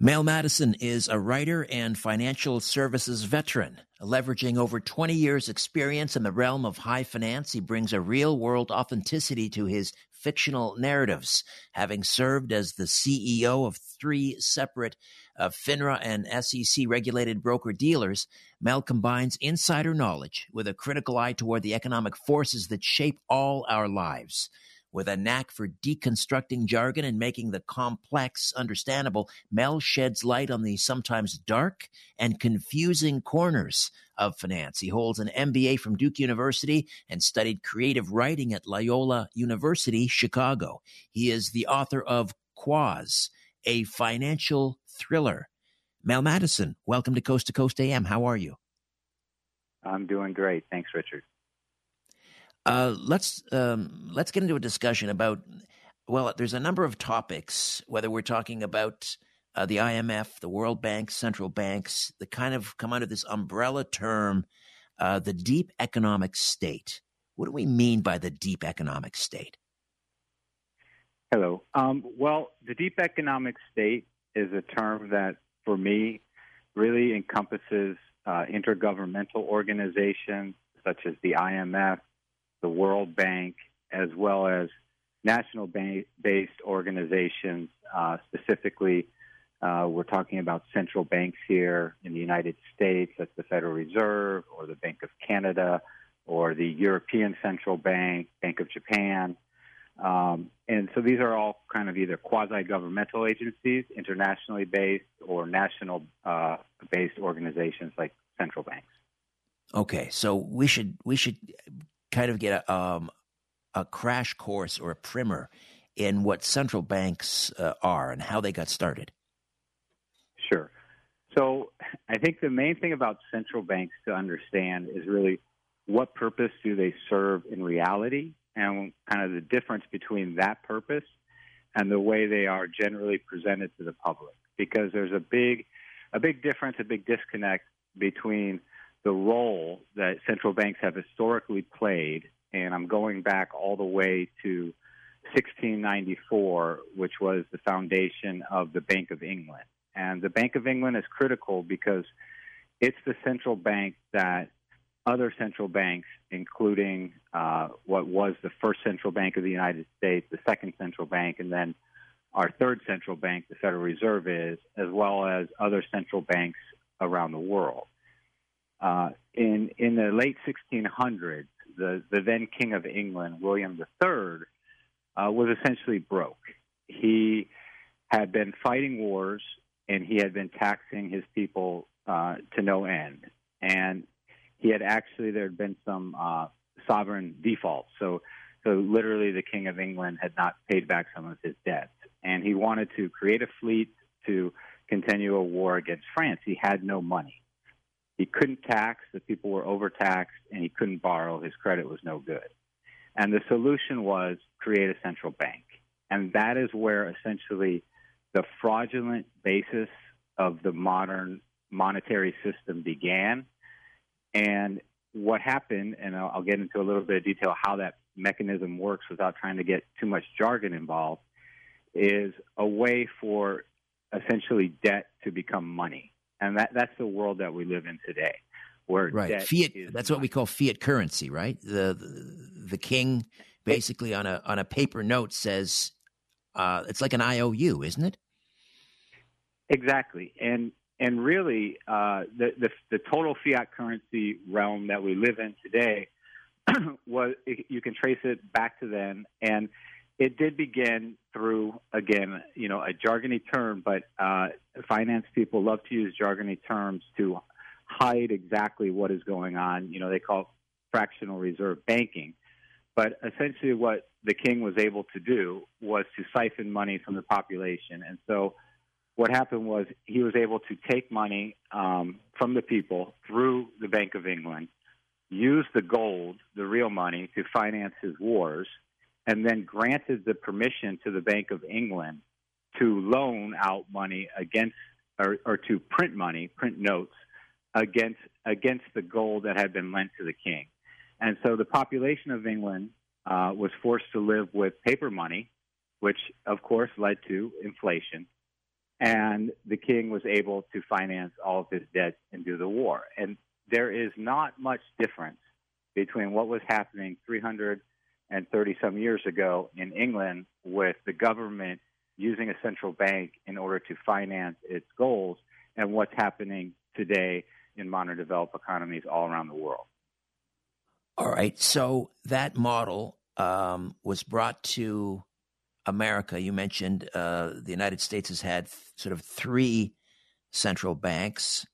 Mel Madison is a writer and financial services veteran. Leveraging over 20 years' experience in the realm of high finance, he brings a real world authenticity to his fictional narratives. Having served as the CEO of three separate uh, FINRA and SEC regulated broker dealers, Mel combines insider knowledge with a critical eye toward the economic forces that shape all our lives. With a knack for deconstructing jargon and making the complex understandable, Mel sheds light on the sometimes dark and confusing corners of finance. He holds an MBA from Duke University and studied creative writing at Loyola University, Chicago. He is the author of Quaz, a financial thriller. Mel Madison, welcome to Coast to Coast AM. How are you? I'm doing great. Thanks, Richard. Uh, let's um, let's get into a discussion about. Well, there's a number of topics. Whether we're talking about uh, the IMF, the World Bank, central banks, that kind of come under this umbrella term, uh, the deep economic state. What do we mean by the deep economic state? Hello. Um, well, the deep economic state is a term that, for me, really encompasses uh, intergovernmental organizations such as the IMF, the World Bank, as well as national based organizations. Uh, specifically, uh, we're talking about central banks here in the United States, that's the Federal Reserve or the Bank of Canada or the European Central Bank, Bank of Japan. Um, and so these are all kind of either quasi governmental agencies, internationally based, or national uh, based organizations like central banks. Okay, so we should we should kind of get a, um, a crash course or a primer in what central banks uh, are and how they got started? Sure. So I think the main thing about central banks to understand is really what purpose do they serve in reality and kind of the difference between that purpose and the way they are generally presented to the public because there's a big a big difference a big disconnect between the role that central banks have historically played, and I'm going back all the way to 1694, which was the foundation of the Bank of England. And the Bank of England is critical because it's the central bank that other central banks, including uh, what was the first central bank of the United States, the second central bank, and then our third central bank, the Federal Reserve, is, as well as other central banks around the world. Uh, in in the late 1600s, the the then King of England, William III, uh, was essentially broke. He had been fighting wars and he had been taxing his people uh, to no end. And he had actually there had been some uh, sovereign defaults. So so literally, the King of England had not paid back some of his debts, and he wanted to create a fleet to continue a war against France. He had no money. He couldn't tax, the people were overtaxed, and he couldn't borrow. His credit was no good. And the solution was create a central bank. And that is where essentially the fraudulent basis of the modern monetary system began. And what happened, and I'll, get into a little bit of detail how that mechanism works without trying to get too much jargon involved, is a way for essentially debt to become money and that that's the world that we live in today where right. fiat that's what we call fiat currency right? The, the, the king basically on a on a paper note says uh, it's like an iou isn't it? Exactly. And and really uh, the, the the total fiat currency realm that we live in today was you can trace it back to then. And it did begin through again, you know, a jargony term, but uh, finance people love to use jargony terms to hide exactly what is going on. You know, they call it fractional reserve banking. But essentially, what the king was able to do was to siphon money from the population. And so, what happened was he was able to take money um, from the people through the Bank of England, use the gold, the real money, to finance his wars and then granted the permission to the Bank of England to loan out money against or, or to print money, print notes against against the gold that had been lent to the king. And so the population of England uh, was forced to live with paper money, which of course led to inflation. and the king was able to finance all of his debts and do the war. And there is not much difference between what was happening 330 some years ago in England with the government using a central bank in order to finance its goals and what's happening today in modern developed economies all around the world. All right. So that model um, was brought to America. You mentioned uh, the United States has had th- sort of three central banks.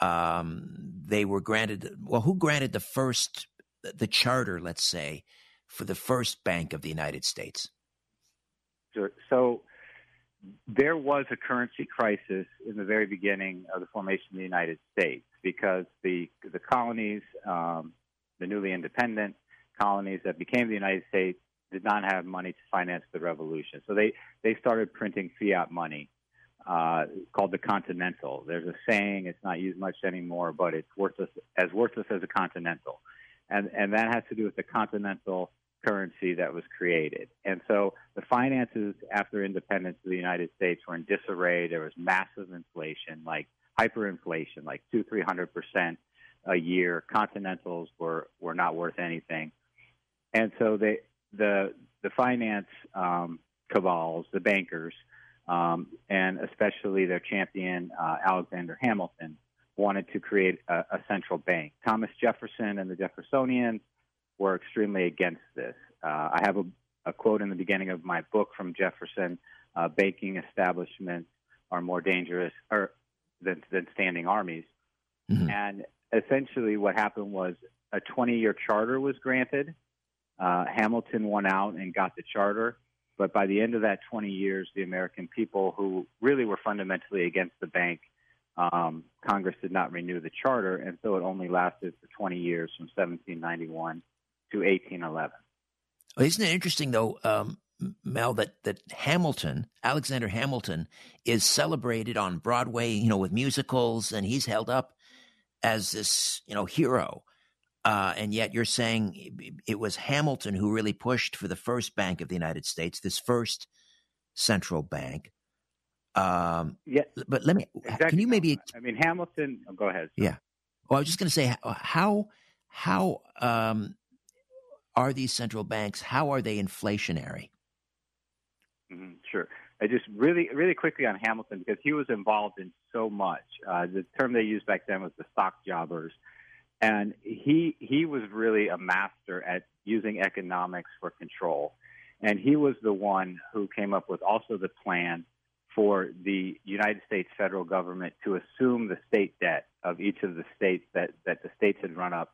Um, they were granted, well, who granted the first, the charter, let's say, for the first Bank of the United States? So there was a currency crisis in the very beginning of the formation of the United States because the the colonies, um, the newly independent colonies that became the United States, did not have money to finance the revolution. So they they started printing fiat money uh, called the Continental. There's a saying; it's not used much anymore, but it's worthless as worthless as a Continental, and and that has to do with the Continental currency that was created. And so the finances after independence of the United States were in disarray. There was massive inflation, like hyperinflation, like two, three hundred percent a year. Continentals were were not worth anything, and so they the the finance um, cabals, the bankers, um, and especially their champion uh, Alexander Hamilton wanted to create a, a central bank. Thomas Jefferson and the Jeffersonians were extremely against this. Uh, I have a, a, quote in the beginning of my book from Jefferson: uh, "Banking establishments are more dangerous or, than, than standing armies." Mm-hmm. And essentially, what happened was a 20-year charter was granted. Uh, Hamilton won out and got the charter, but by the end of that 20 years, the American people, who really were fundamentally against the bank, um, Congress did not renew the charter, and so it only lasted for 20 years from 1791 to 1811. Well, isn't it interesting, though, um, Mel, that, that Hamilton, Alexander Hamilton, is celebrated on Broadway, you know, with musicals, and he's held up as this, you know, hero. Uh, and yet you're saying it was Hamilton who really pushed for the first Bank of the United States, this first central bank. Um, yeah, but let me. Exactly. Can you maybe? I mean, Hamilton. Oh, go ahead. Yeah. Well, I was just going to say how how um, are these central banks? How are they inflationary? Mm-hmm, sure. I just really, really quickly on Hamilton because he was involved in so much. Uh, the term they used back then was the stock jobbers, and he he was really a master at using economics for control. And he was the one who came up with also the plan for the United States federal government to assume the state debt of each of the states that, that the states had run up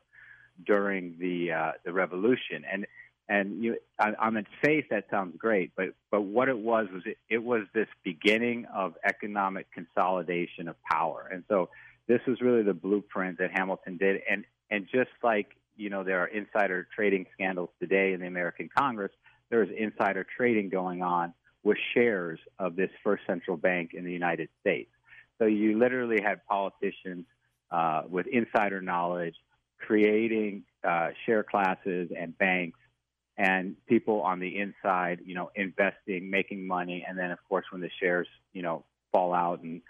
during the uh, the revolution. And and you, on, on its face, that sounds great, but but what it was was it, it was this beginning of economic consolidation of power. And so this was really the blueprint that Hamilton did. And and just like you know there are insider trading scandals today in the American Congress, there is insider trading going on with shares of this first central bank in the United States. So you literally had politicians uh, with insider knowledge creating uh, share classes and banks and people on the inside, you know, investing, making money, and then of course when the shares, you know, fall out and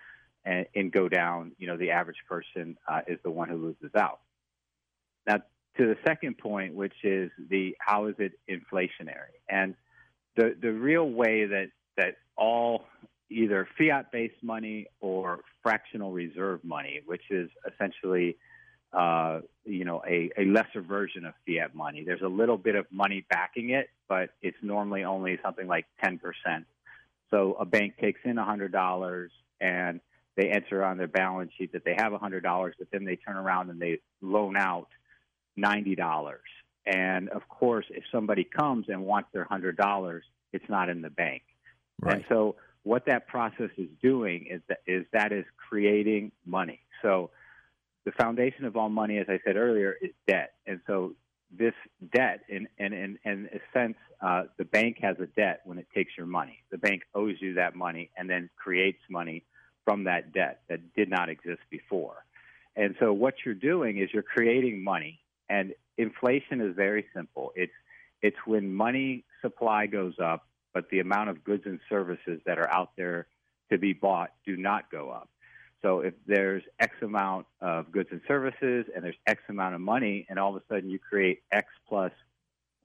and, and go down, you know, the average person uh, is the one who loses out. Now, to the second point, which is the how is it inflationary, and the the real way that that all either fiat based money or fractional reserve money, which is essentially uh, you know, a, a lesser version of fiat money. There's a little bit of money backing it, but it's normally only something like 10%. So a bank takes in $100 and they enter on their balance sheet that they have $100, but then they turn around and they loan out $90. And of course, if somebody comes and wants their $100, it's not in the bank. Right. And so what that process is doing is that is that is creating money. So the foundation of all money, as I said earlier, is debt. And so this debt, in, in, in, in a sense, uh, the bank has a debt when it takes your money. The bank owes you that money and then creates money from that debt that did not exist before. And so what you're doing is you're creating money. And inflation is very simple. It's, it's when money supply goes up, but the amount of goods and services that are out there to be bought do not go up. So if there's X amount of goods and services and there's X amount of money, and all of a sudden you create X plus,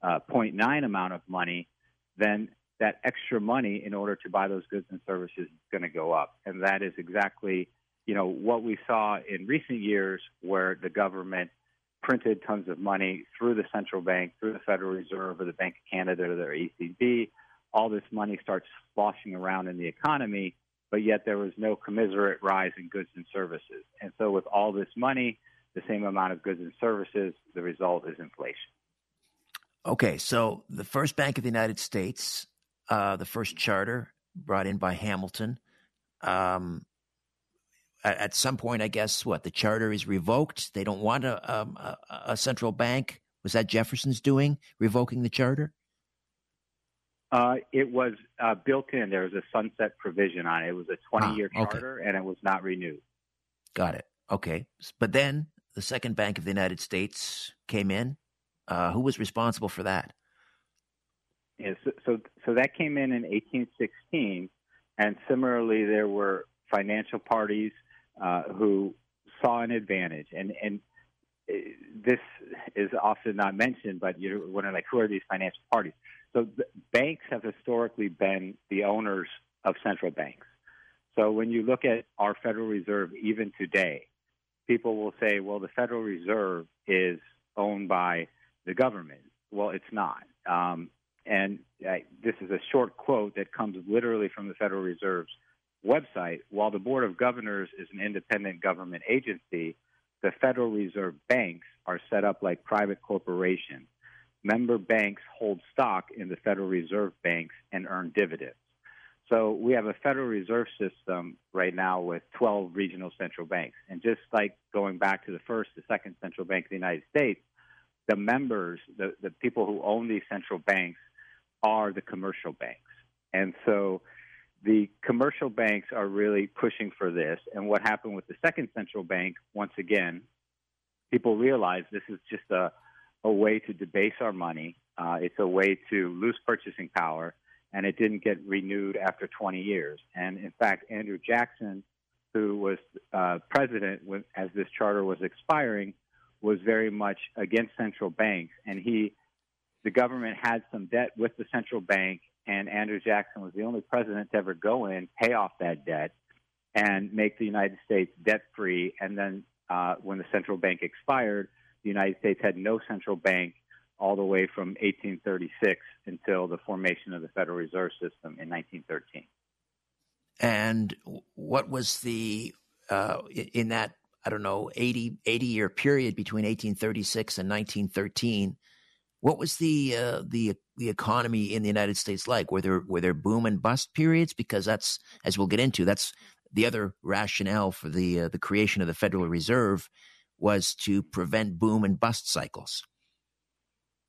uh, 0.9 amount of money, then that extra money in order to buy those goods and services is going to go up. And that is exactly, you know, what we saw in recent years where the government printed tons of money through the central bank, through the Federal Reserve or the Bank of Canada or their ECB. All this money starts sloshing around in the economy but yet there was no commiserate rise in goods and services. And so, with all this money, the same amount of goods and services, the result is inflation. Okay, so the first Bank of the United States, uh, the first charter brought in by Hamilton. Um, at, some point, I guess what the charter is revoked. They don't want a, um, a, a central bank. Was that Jefferson's doing, revoking the charter? Uh, it was uh, built in. There was a sunset provision on it. It was a 20 year ah, charter and it was not renewed. Got it. Okay. But then the Second Bank of the United States came in. Uh, who was responsible for that? Yeah, so, so, so that came in in 1816. And similarly, there were financial parties uh, who saw an advantage. And, and uh, this is often not mentioned, but you're wondering, like, who are these financial parties? So banks have historically been the owners of central banks. So when you look at our Federal Reserve even today, people will say, well, the Federal Reserve is owned by the government. Well, it's not. Um, and this is a short quote that comes literally from the Federal Reserve's website. While the Board of Governors is an independent government agency, the Federal Reserve banks are set up like private corporations member banks hold stock in the Federal Reserve banks and earn dividends. So we have a Federal Reserve system right now with 12 regional central banks. And just like going back to the first, the second central bank of the United States, the members, the, the people who own these central banks are the commercial banks. And so the commercial banks are really pushing for this. And what happened with the second central bank, once again, people realize this is just a, a way to debase our money. Uh, it's a way to lose purchasing power, and it didn't get renewed after 20 years. And in fact, Andrew Jackson, who was uh, president when, as this charter was expiring, was very much against central banks, and he, the government had some debt with the central bank, and Andrew Jackson was the only president to ever go in, pay off that debt, and make the United States debt free. And then uh, when the central bank expired, the United States had no central bank all the way from 1836 until the formation of the Federal Reserve System in 1913. And what was the, uh, in that, I don't know, 80, 80 year period between 1836 and 1913, what was the uh, the the economy in the United States like? Were there were there boom and bust periods? Because that's as we'll get into, that's the other rationale for the uh, the creation of the Federal Reserve was to prevent boom and bust cycles.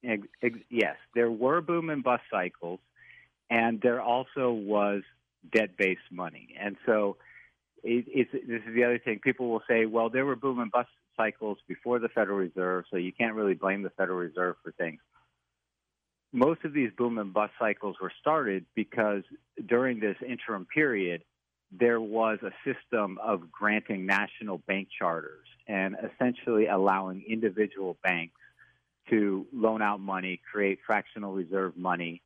Yes, there were boom and bust cycles, and there also was debt based money. And so it, this is the other thing. People will say, well, there were boom and bust cycles before the Federal Reserve, so you can't really blame the Federal Reserve for things. Most of these boom and bust cycles were started because during this interim period, there was a system of granting national bank charters and essentially allowing individual banks to loan out money, create fractional reserve money,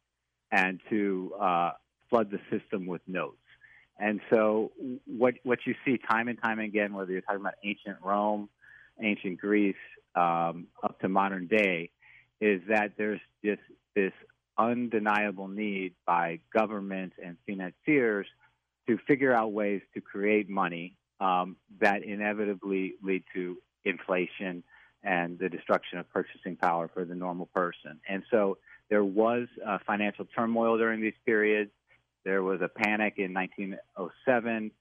and to uh, flood the system with notes. And so, what what you see time and time again, whether you're talking about ancient Rome, ancient Greece, um, up to modern day, is that there's just this undeniable need by governments and financiers to figure out ways to create money um, that inevitably lead to inflation and the destruction of purchasing power for the normal person. And so there was uh, financial turmoil during these periods. There was a panic in 1907,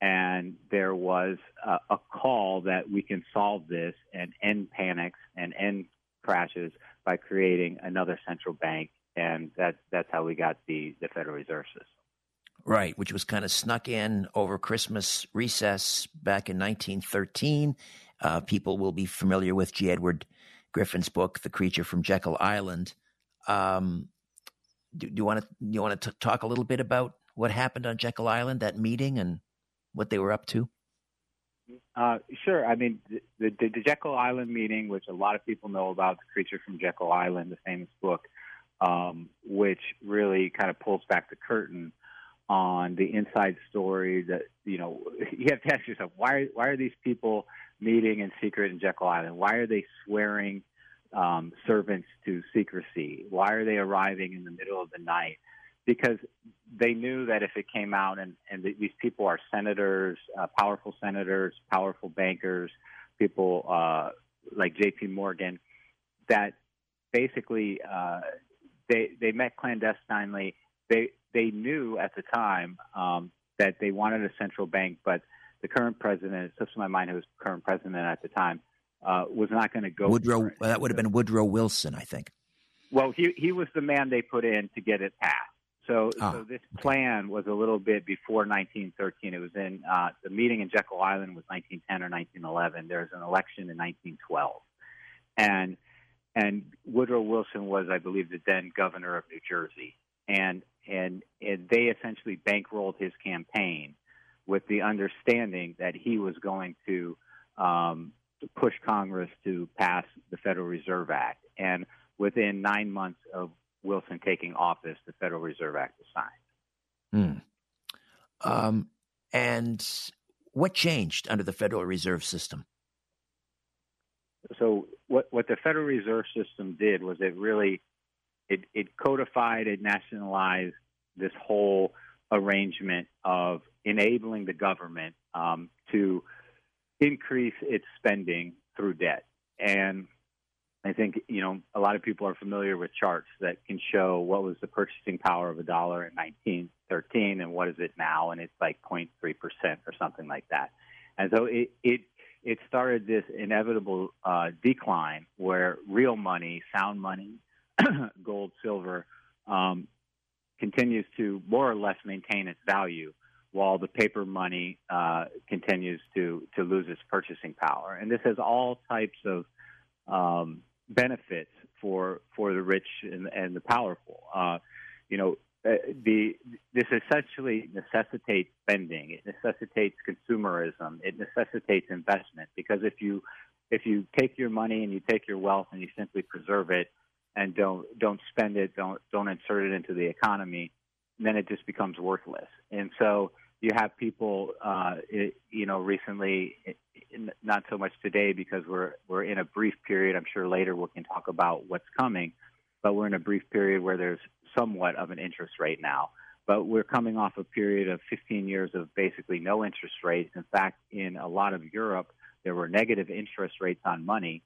and there was a, a call that we can solve this and end panics and end crashes by creating another central bank. And that, that's how we got the, the Federal Reserve System. Right, which was kind of snuck in over Christmas recess back in 1913. Uh, people will be familiar with G. Edward Griffin's book, The Creature from Jekyll Island. Um, do, do, you want to you want to talk a little bit about what happened on Jekyll Island, that meeting, and what they were up to? Uh, sure. I mean, the, the, the, Jekyll Island meeting, which a lot of people know about, The Creature from Jekyll Island, the famous book, um, which really kind of pulls back the curtain on the inside story that, you know, you have to ask yourself, why, why are these people meeting in secret in Jekyll Island? Why are they swearing um, servants to secrecy? Why are they arriving in the middle of the night? Because they knew that if it came out, and, and these people are senators, uh, powerful senators, powerful bankers, people uh, like J.P. Morgan, that basically uh, they they met clandestinely. They they knew at the time um, that they wanted a central bank, but the current president, it slips my mind who was current president at the time, uh, was not going to go. Woodrow, that would have been Woodrow Wilson, I think. Well, he he was the man they put in to get it passed. So, oh, so this plan was a little bit before 1913. It was in uh, the meeting in Jekyll Island was 1910 or 1911. There was an election in 1912, and and Woodrow Wilson was, I believe, the then governor of New Jersey, and and, and they essentially bankrolled his campaign with the understanding that he was going to um, push Congress to pass the Federal Reserve Act, and within nine months of Wilson taking office, the Federal Reserve Act was signed. Hmm. Um, and what changed under the Federal Reserve System? So what what the Federal Reserve System did was it really it, it codified, it nationalized this whole arrangement of enabling the government um, to increase its spending through debt. And I think you know a lot of people are familiar with charts that can show what was the purchasing power of a dollar in 1913 and what is it now, and it's like 0.3 percent or something like that. And so it it it started this inevitable uh, decline where real money, sound money, gold, silver, um, continues to more or less maintain its value, while the paper money uh, continues to to lose its purchasing power. And this has all types of um, benefits for for the rich and, and the powerful. Uh, you know, uh, the this essentially necessitates spending. It necessitates consumerism. It necessitates investment because if you if you take your money and you take your wealth and you simply preserve it and don't don't spend it, don't don't insert it into the economy, then it just becomes worthless. And so you have people, uh, it, you know, recently not so much today because we're we're in a brief period. I'm sure later we can talk about what's coming, but we're in a brief period where there's somewhat of an interest rate now. But we're coming off a period of 15 years of basically no interest rates. In fact, in a lot of Europe, there were negative interest rates on money.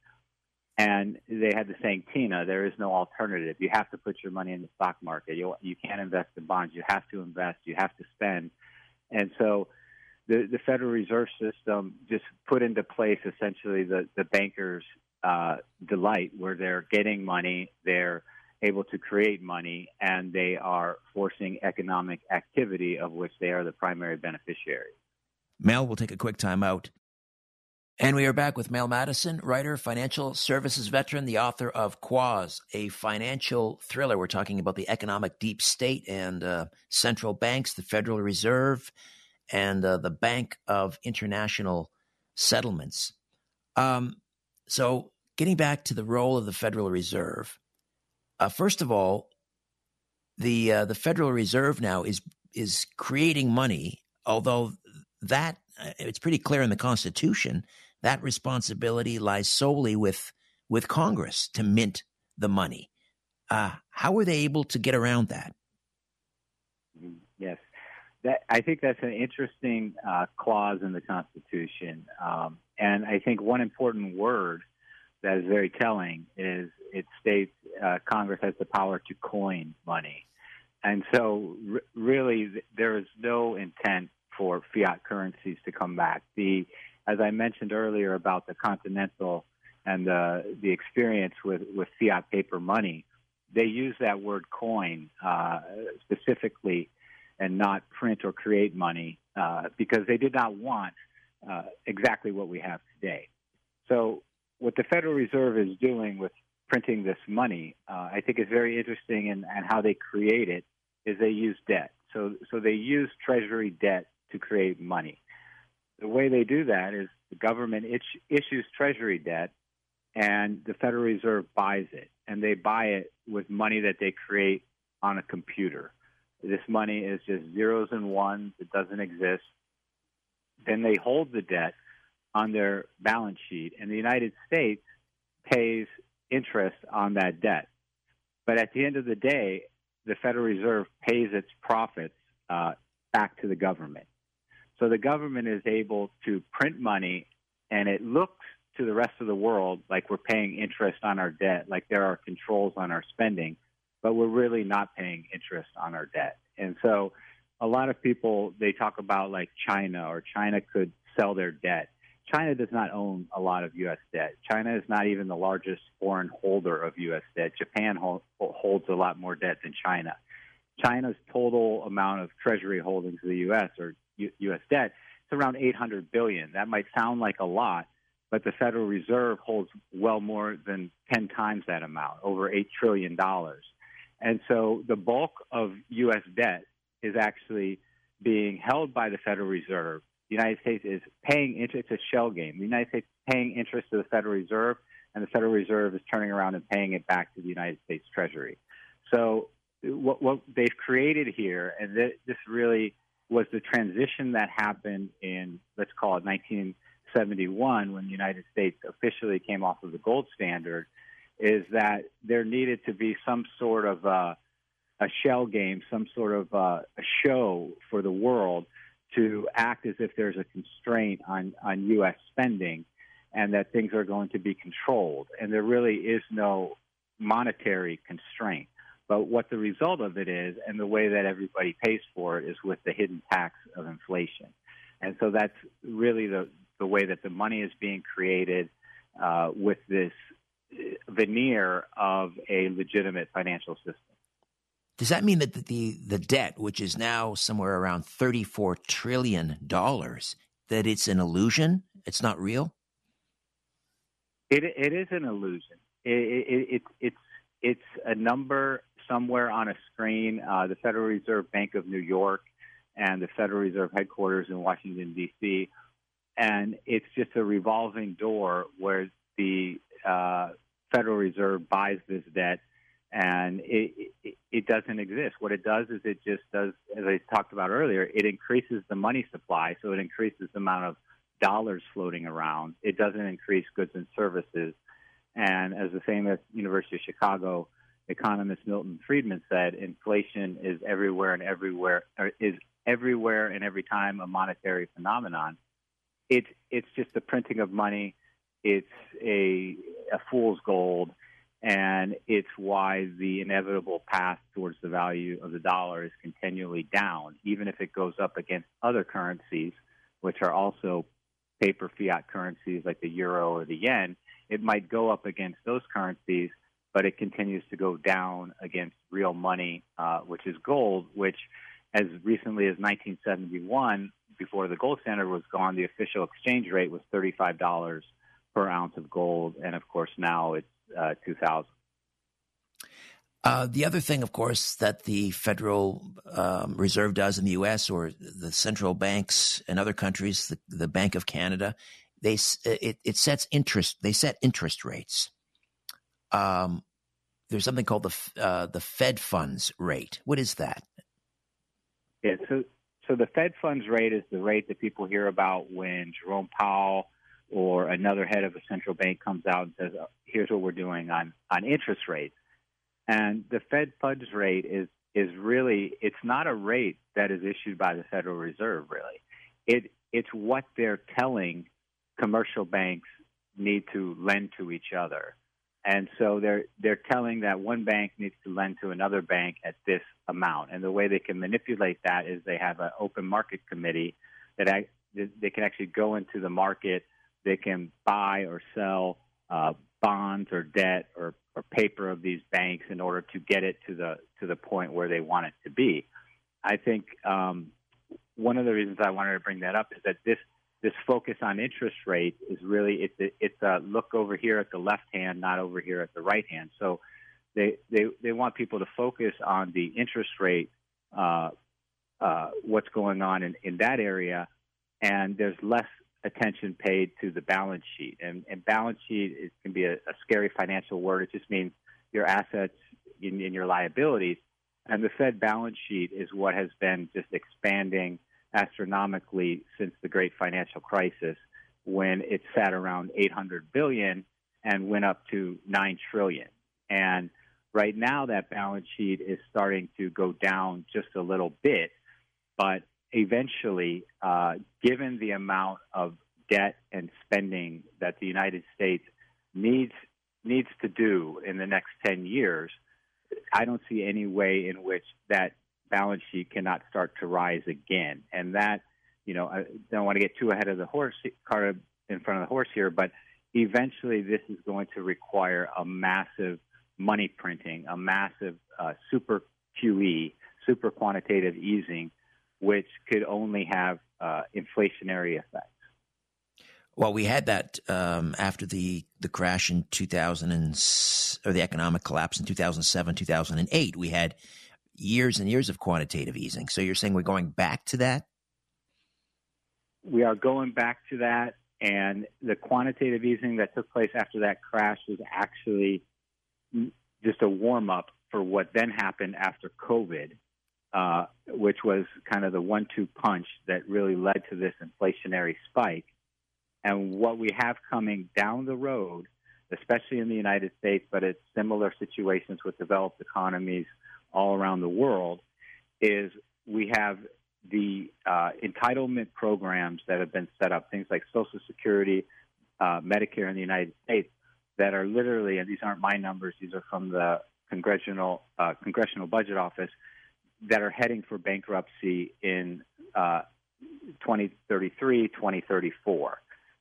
And they had the saying, Tina, there is no alternative. You have to put your money in the stock market. You, you can't invest in bonds. You have to invest. You have to spend. And so the, the Federal Reserve System just put into place essentially the, the bankers' uh, delight, where they're getting money, they're able to create money, and they are forcing economic activity of which they are the primary beneficiary. Mel, we'll take a quick time out. And we are back with Mel Madison, writer, financial services veteran, the author of Quaz, a financial thriller. We're talking about the economic deep state and uh, central banks, the Federal Reserve, and uh, the Bank of International Settlements. Um, so, getting back to the role of the Federal Reserve, uh, first of all, the uh, the Federal Reserve now is is creating money, although that uh, it's pretty clear in the Constitution that responsibility lies solely with with Congress to mint the money. Uh, how were they able to get around that? Yes, that, I think that's an interesting uh, clause in the Constitution. Um, and I think one important word that is very telling is it states uh, Congress has the power to coin money. And so, r- really, th- there is no intent for fiat currencies to come back. The, as I mentioned earlier about the Continental and the the experience with, with fiat paper money, they use that word coin uh, specifically and not print or create money uh, because they did not want uh, exactly what we have today. So, what the Federal Reserve is doing with printing this money, uh, I think is very interesting, and, and how they create it is they use debt. So, so they use Treasury debt to create money. The way they do that is the government issues Treasury debt, and the Federal Reserve buys it, and they buy it with money that they create on a computer. This money is just zeros and ones; it doesn't exist. Then they hold the debt on their balance sheet, and the United States pays interest on that debt. But at the end of the day, the Federal Reserve pays its profits uh, back to the government. So the government is able to print money, and it looks to the rest of the world like we're paying interest on our debt, like there are controls on our spending, but we're really not paying interest on our debt. And so a lot of people they talk about like China or China could sell their debt. China does not own a lot of U.S. debt. China is not even the largest foreign holder of U.S. debt. Japan holds a lot more debt than China. China's total amount of Treasury holdings of the U.S. U- U.S. debt, it's around 800 billion. That might sound like a lot, but the Federal Reserve holds well more than 10 times that amount, over $8 trillion. And so the bulk of U.S. debt is actually being held by the Federal Reserve. The United States is paying interest. It's a shell game. The United States is paying interest to the Federal Reserve, and the Federal Reserve is turning around and paying it back to the United States Treasury. So what, what they've created here, and th- this really was the transition that happened in, let's call it 1971, when the United States officially came off of the gold standard, is that there needed to be some sort of uh, a shell game, some sort of uh, a show for the world to act as if there's a constraint on, on U.S. spending and that things are going to be controlled. And there really is no monetary constraint. But what the result of it is, and the way that everybody pays for it, is with the hidden tax of inflation. And so that's really the, the way that the money is being created uh, with this veneer of a legitimate financial system. Does that mean that the, the debt, which is now somewhere around $34 trillion, that it's an illusion? It's not real? It, it is an illusion. It, it, it, it's, it's a number somewhere on a screen. Uh, the Federal Reserve Bank of New York and the Federal Reserve headquarters in Washington, D.C. And it's just a revolving door where the uh, Federal Reserve buys this debt and it, it, it doesn't exist. What it does is it just does, as I talked about earlier, it increases the money supply, so it increases the amount of dollars floating around. It doesn't increase goods and services. And as the famous University of Chicago economist Milton Friedman said, inflation is everywhere and everywhere is everywhere and every time a monetary phenomenon. It's it's just the printing of money. It's a a fool's gold and it's why the inevitable path towards the value of the dollar is continually down, even if it goes up against other currencies, which are also paper fiat currencies like the euro or the yen. It might go up against those currencies, but it continues to go down against real money, uh, which is gold, which as recently as 1971, before the gold standard was gone, the official exchange rate was $35 per ounce of gold. And of course, now it's uh, 2000. Uh, the other thing, of course, that the Federal um, Reserve does in the U.S. or the central banks in other countries, the, the Bank of Canada, they it, it, sets interest. They set interest rates. Um, there's something called the uh, the Fed funds rate. What is that? Yeah, so so the Fed funds rate is the rate that people hear about when Jerome Powell or another head of a central bank comes out and says, oh, "Here's what we're doing on on interest rates." And the Fed funds rate is is really it's not a rate that is issued by the Federal Reserve. Really, it it's what they're telling commercial banks need to lend to each other. And so they're they're telling that one bank needs to lend to another bank at this amount. And the way they can manipulate that is they have an open market committee that I, they can actually go into the market they can buy or sell uh, bonds or debt or, or paper of these banks in order to get it to the to the point where they want it to be. I think um, one of the reasons I wanted to bring that up is that this this focus on interest rates is really it's a, it's a look over here at the left hand, not over here at the right hand. So they they they want people to focus on the interest rate uh, uh, what's going on in, in that area, and there's less attention paid to the balance sheet. And, and balance sheet is, can be a, a, scary financial word. It just means your assets and your liabilities. And the Fed balance sheet is what has been just expanding astronomically since the great financial crisis when it sat around 800 billion and went up to 9 trillion. And right now that balance sheet is starting to go down just a little bit, but eventually, uh, given the amount of debt and spending that the United States needs needs to do in the next 10 years, I don't see any way in which that balance sheet cannot start to rise again. And that, you know, I don't want to get too ahead of the horse in front of the horse here, but eventually this is going to require a massive money printing, a massive uh, super QE, super quantitative easing, which could only have uh, inflationary effects. Well, we had that um, after the, the crash in 2000 and, or the economic collapse in 2007, 2008. We had years and years of quantitative easing. So you're saying we're going back to that? We are going back to that. And the quantitative easing that took place after that crash was actually just a warm up for what then happened after COVID, uh, which was kind of the one two punch that really led to this inflationary spike. And what we have coming down the road, especially in the United States, but it's similar situations with developed economies all around the world, is we have the uh, entitlement programs that have been set up, things like Social Security, uh, Medicare in the United States, that are literally, and these aren't my numbers, these are from the congressional uh, congressional budget office, that are heading for bankruptcy in uh, 2033, 2034.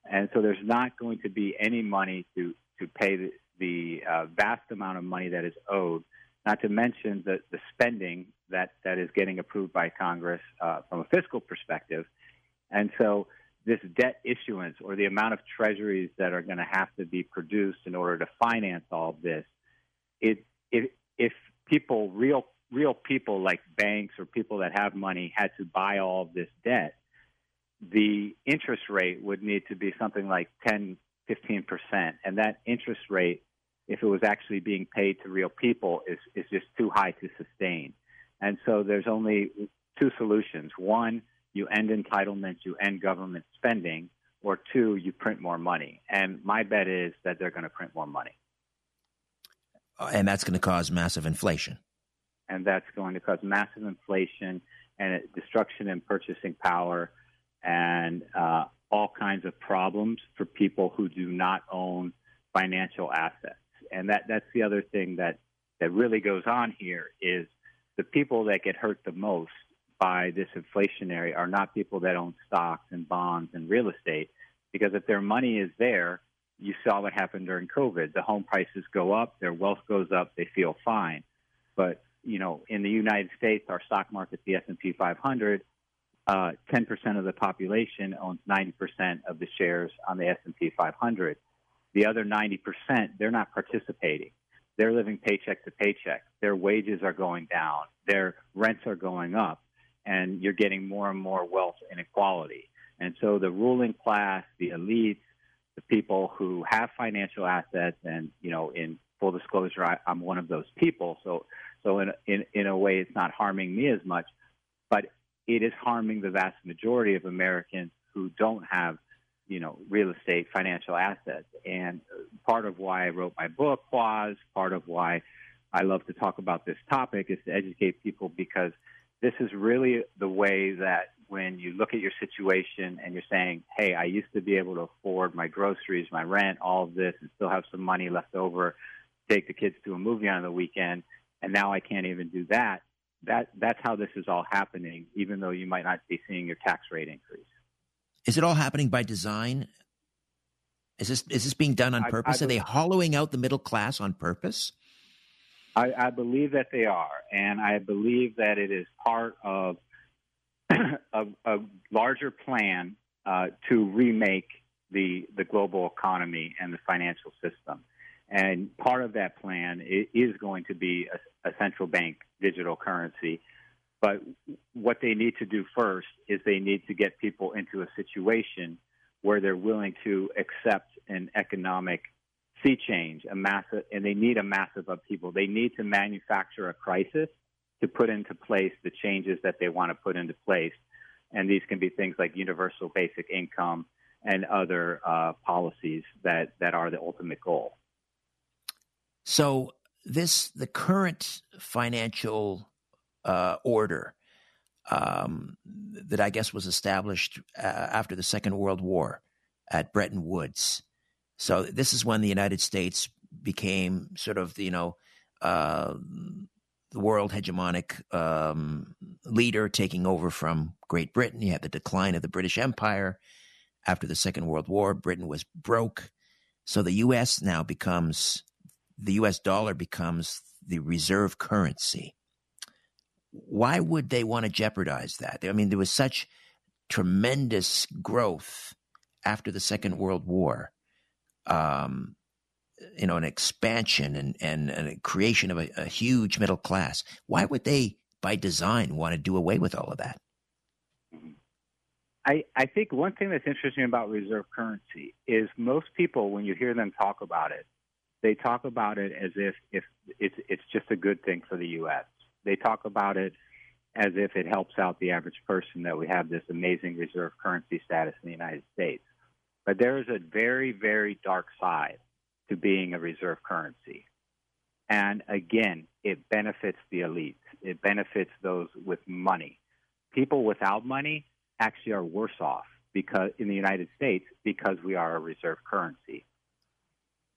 And so there's not going to be any money to, to pay the, the uh, vast amount of money that is owed, not to mention the, the spending that, that is getting approved by Congress uh, from a fiscal perspective. And so this debt issuance or the amount of treasuries that are going to have to be produced in order to finance all this, it, if people, real, real people like banks or people that have money had to buy all of this debt, the interest rate would need to be something like 10, 15%. And that interest rate, if it was actually being paid to real people, is, is just too high to sustain. And so there's only two solutions. One, you end entitlements, you end government spending, or two, you print more money. And my bet is that they're going to print more money. And that's going to cause massive inflation. And that's going to cause massive inflation and destruction in purchasing power and uh, all kinds of problems for people who do not own financial assets. And that, that's the other thing that, that really goes on here is the people that get hurt the most by this inflationary are not people that own stocks and bonds and real estate, because if their money is there, you saw what happened during COVID. The home prices go up, their wealth goes up, they feel fine. But you know, in the United States, our stock market, the S and P 500, uh, 10% of the population owns 90% of the shares on the S&P 500. The other 90%, they're not participating. They're living paycheck to paycheck. Their wages are going down. Their rents are going up. And you're getting more and more wealth inequality. And so the ruling class, the elites, the people who have financial assets, and, you know, in full disclosure, I, I'm one of those people. So, so in, in, in a way, it's not harming me as much. But it is harming the vast majority of Americans who don't have, you know, real estate financial assets. And part of why I wrote my book was part of why I love to talk about this topic is to educate people because this is really the way that when you look at your situation and you're saying, hey, I used to be able to afford my groceries, my rent, all of this, and still have some money left over, take the kids to a movie on the weekend, and now I can't even do that that that's how this is all happening, even though you might not be seeing your tax rate increase. Is it all happening by design? Is this is this being done on purpose? I, I, are they hollowing out the middle class on purpose? I, I believe that they are, and I believe that it is part of a, a, larger plan uh, to remake the the global economy and the financial system. And part of that plan is going to be a, a central bank digital currency. But what they need to do first is they need to get people into a situation where they're willing to accept an economic sea change, a massive, and they need a massive upheaval. They need to manufacture a crisis to put into place the changes that they want to put into place. And these can be things like universal basic income and other uh, policies that, that are the ultimate goal. So, this the current financial uh, order um, that I guess was established uh, after the Second World War at Bretton Woods. So this is when the United States became sort of you know uh, the world hegemonic um, leader, taking over from Great Britain. You had the decline of the British Empire after the Second World War. Britain was broke, so the U.S. now becomes the U.S. dollar becomes the reserve currency. Why would they want to jeopardize that? I mean, there was such tremendous growth after the Second World War. Um, you know, an expansion and, and, and a creation of a, a, huge middle class. Why would they, by design, want to do away with all of that? I, I think one thing that's interesting about reserve currency is most people, when you hear them talk about it, they talk about it as if, if it's, it's just a good thing for the U.S. They talk about it as if it helps out the average person that we have this amazing reserve currency status in the United States. But there is a very, very dark side to being a reserve currency. And again, it benefits the elites. It benefits those with money. People without money actually are worse off because in the United States because we are a reserve currency.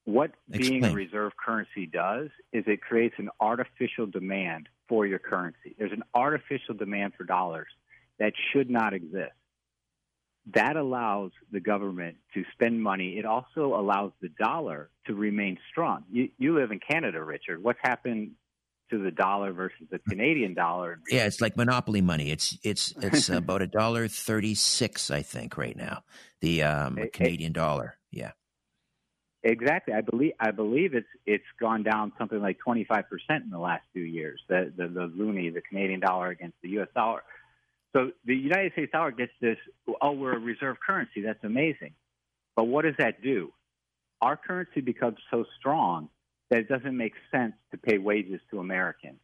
What Explain. being a reserve currency does is it creates an artificial demand for your currency. There's an artificial demand for dollars that should not exist that allows the government to spend money. It also allows the dollar to remain strong. You, you live in Canada, Richard. What's happened to the dollar versus the Canadian dollar? Yeah, it's like monopoly money. It's it's it's about a dollar thirty six, I think, right now. The um, Canadian dollar. Yeah. Exactly. I believe I believe it's it's gone down something like twenty five percent in the last few years. The the the loonie, the Canadian dollar against the U.S. dollar. So the United States dollar gets this, oh, we're a reserve currency. That's amazing. But what does that do? Our currency becomes so strong that it doesn't make sense to pay wages to Americans.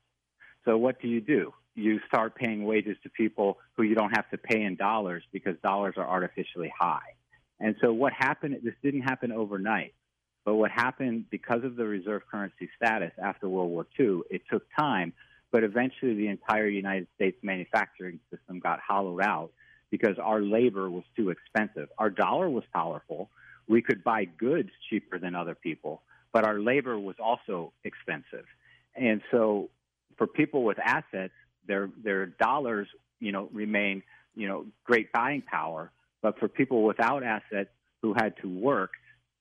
So what do you do? You start paying wages to people who you don't have to pay in dollars because dollars are artificially high. And so what happened, this didn't happen overnight. But what happened because of the reserve currency status after World War II, it took time but eventually, the entire United States manufacturing system got hollowed out because our labor was too expensive. Our dollar was powerful. We could buy goods cheaper than other people, but our labor was also expensive. And so, for people with assets, their their dollars, you know, remain, you know, great buying power. But for people without assets who had to work,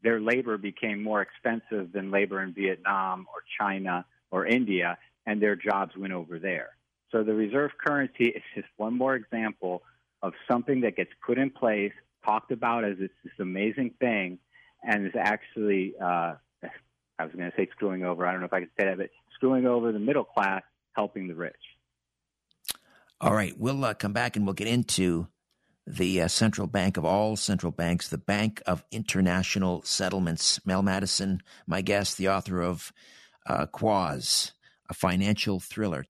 their labor became more expensive than labor in Vietnam or China or India, and their jobs went over there. So the reserve currency is just one more example of something that gets put in place, talked about as it's this amazing thing, and is actually, uh, I was going to say screwing over. I don't know if I can say that, but screwing over the middle class, helping the rich. All right, we'll uh, come back and we'll get into the uh, central bank of all central banks, the Bank of International Settlements. Mel Madison, my guest, the author of uh, a financial thriller.